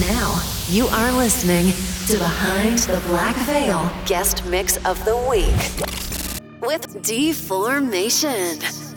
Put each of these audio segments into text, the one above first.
Now, you are listening to Behind the Black Veil Guest Mix of the Week with Deformation.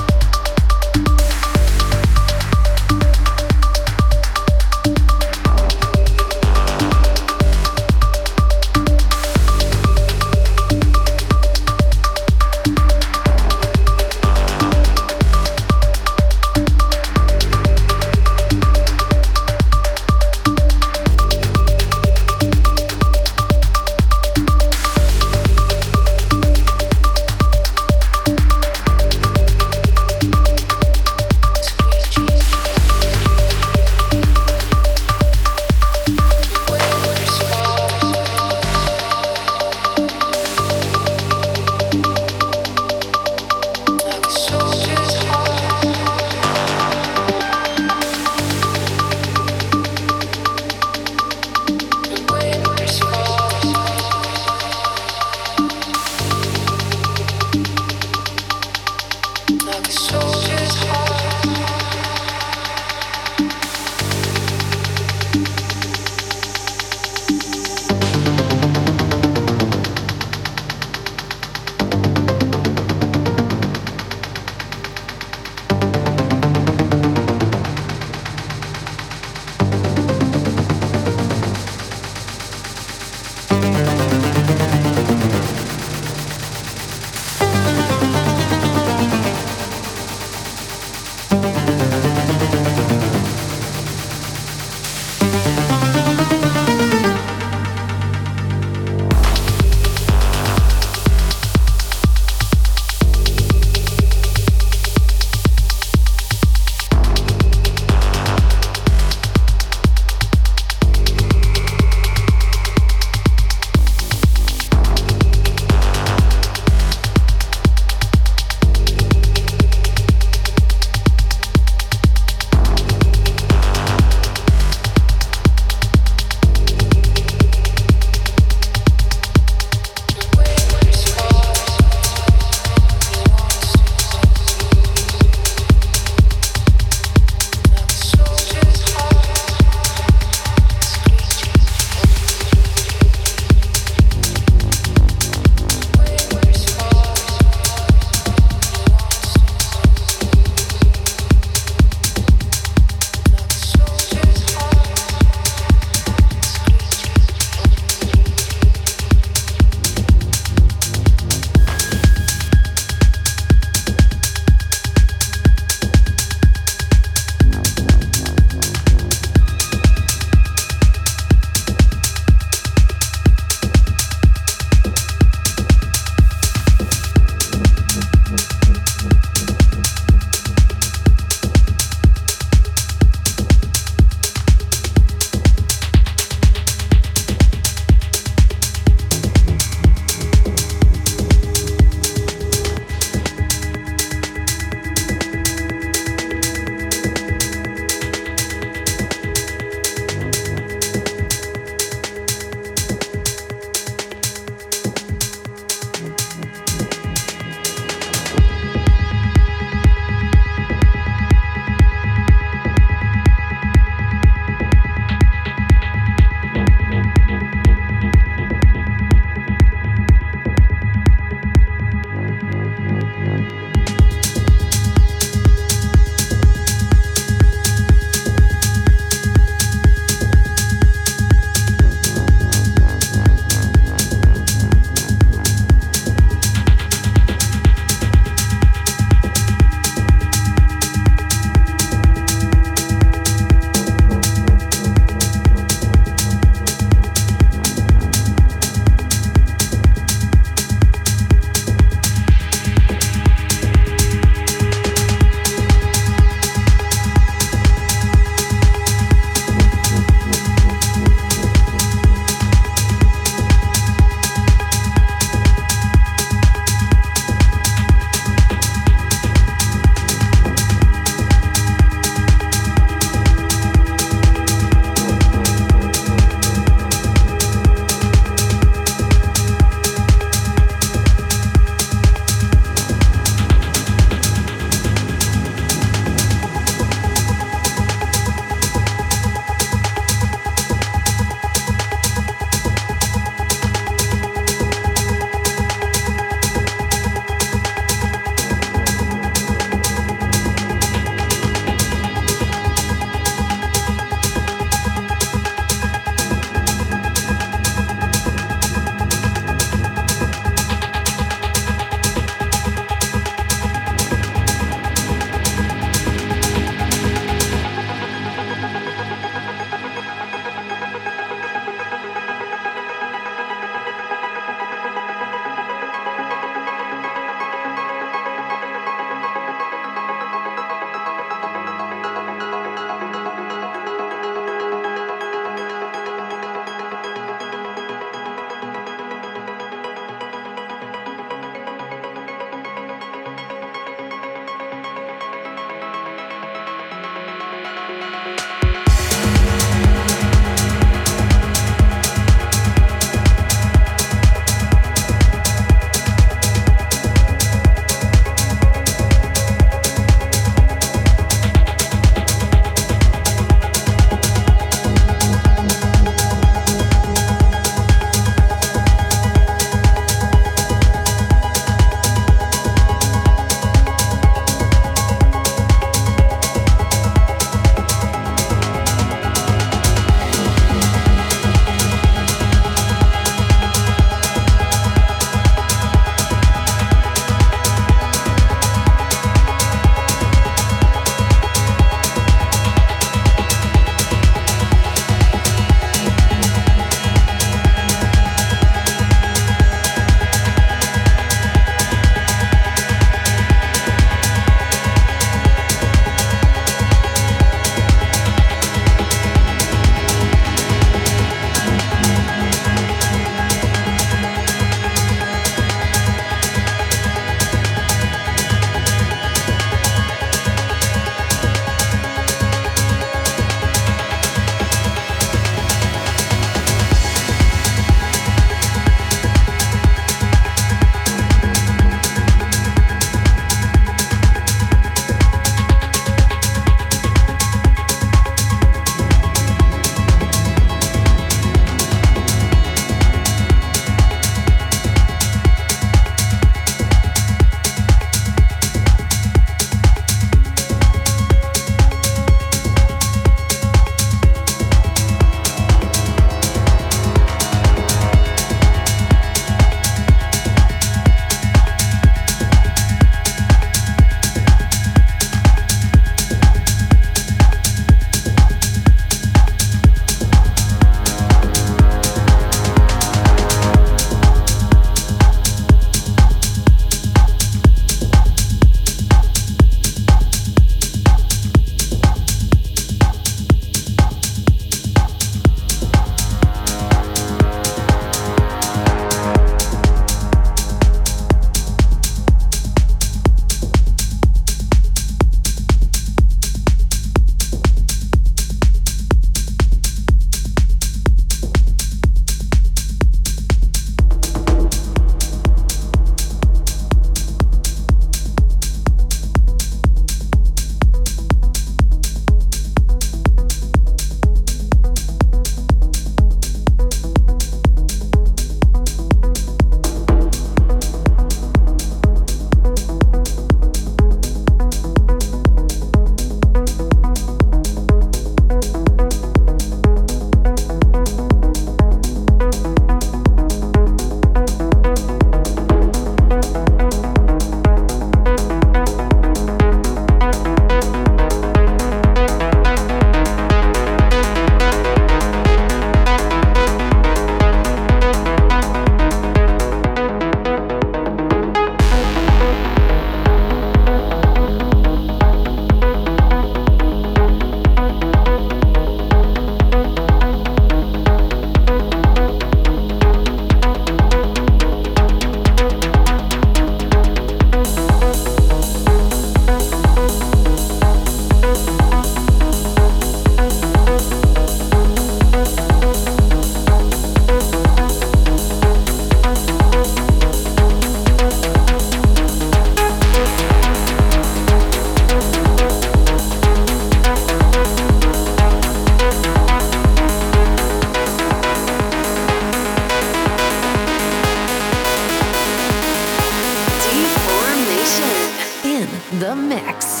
The mix.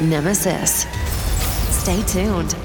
Nemesis. Stay tuned.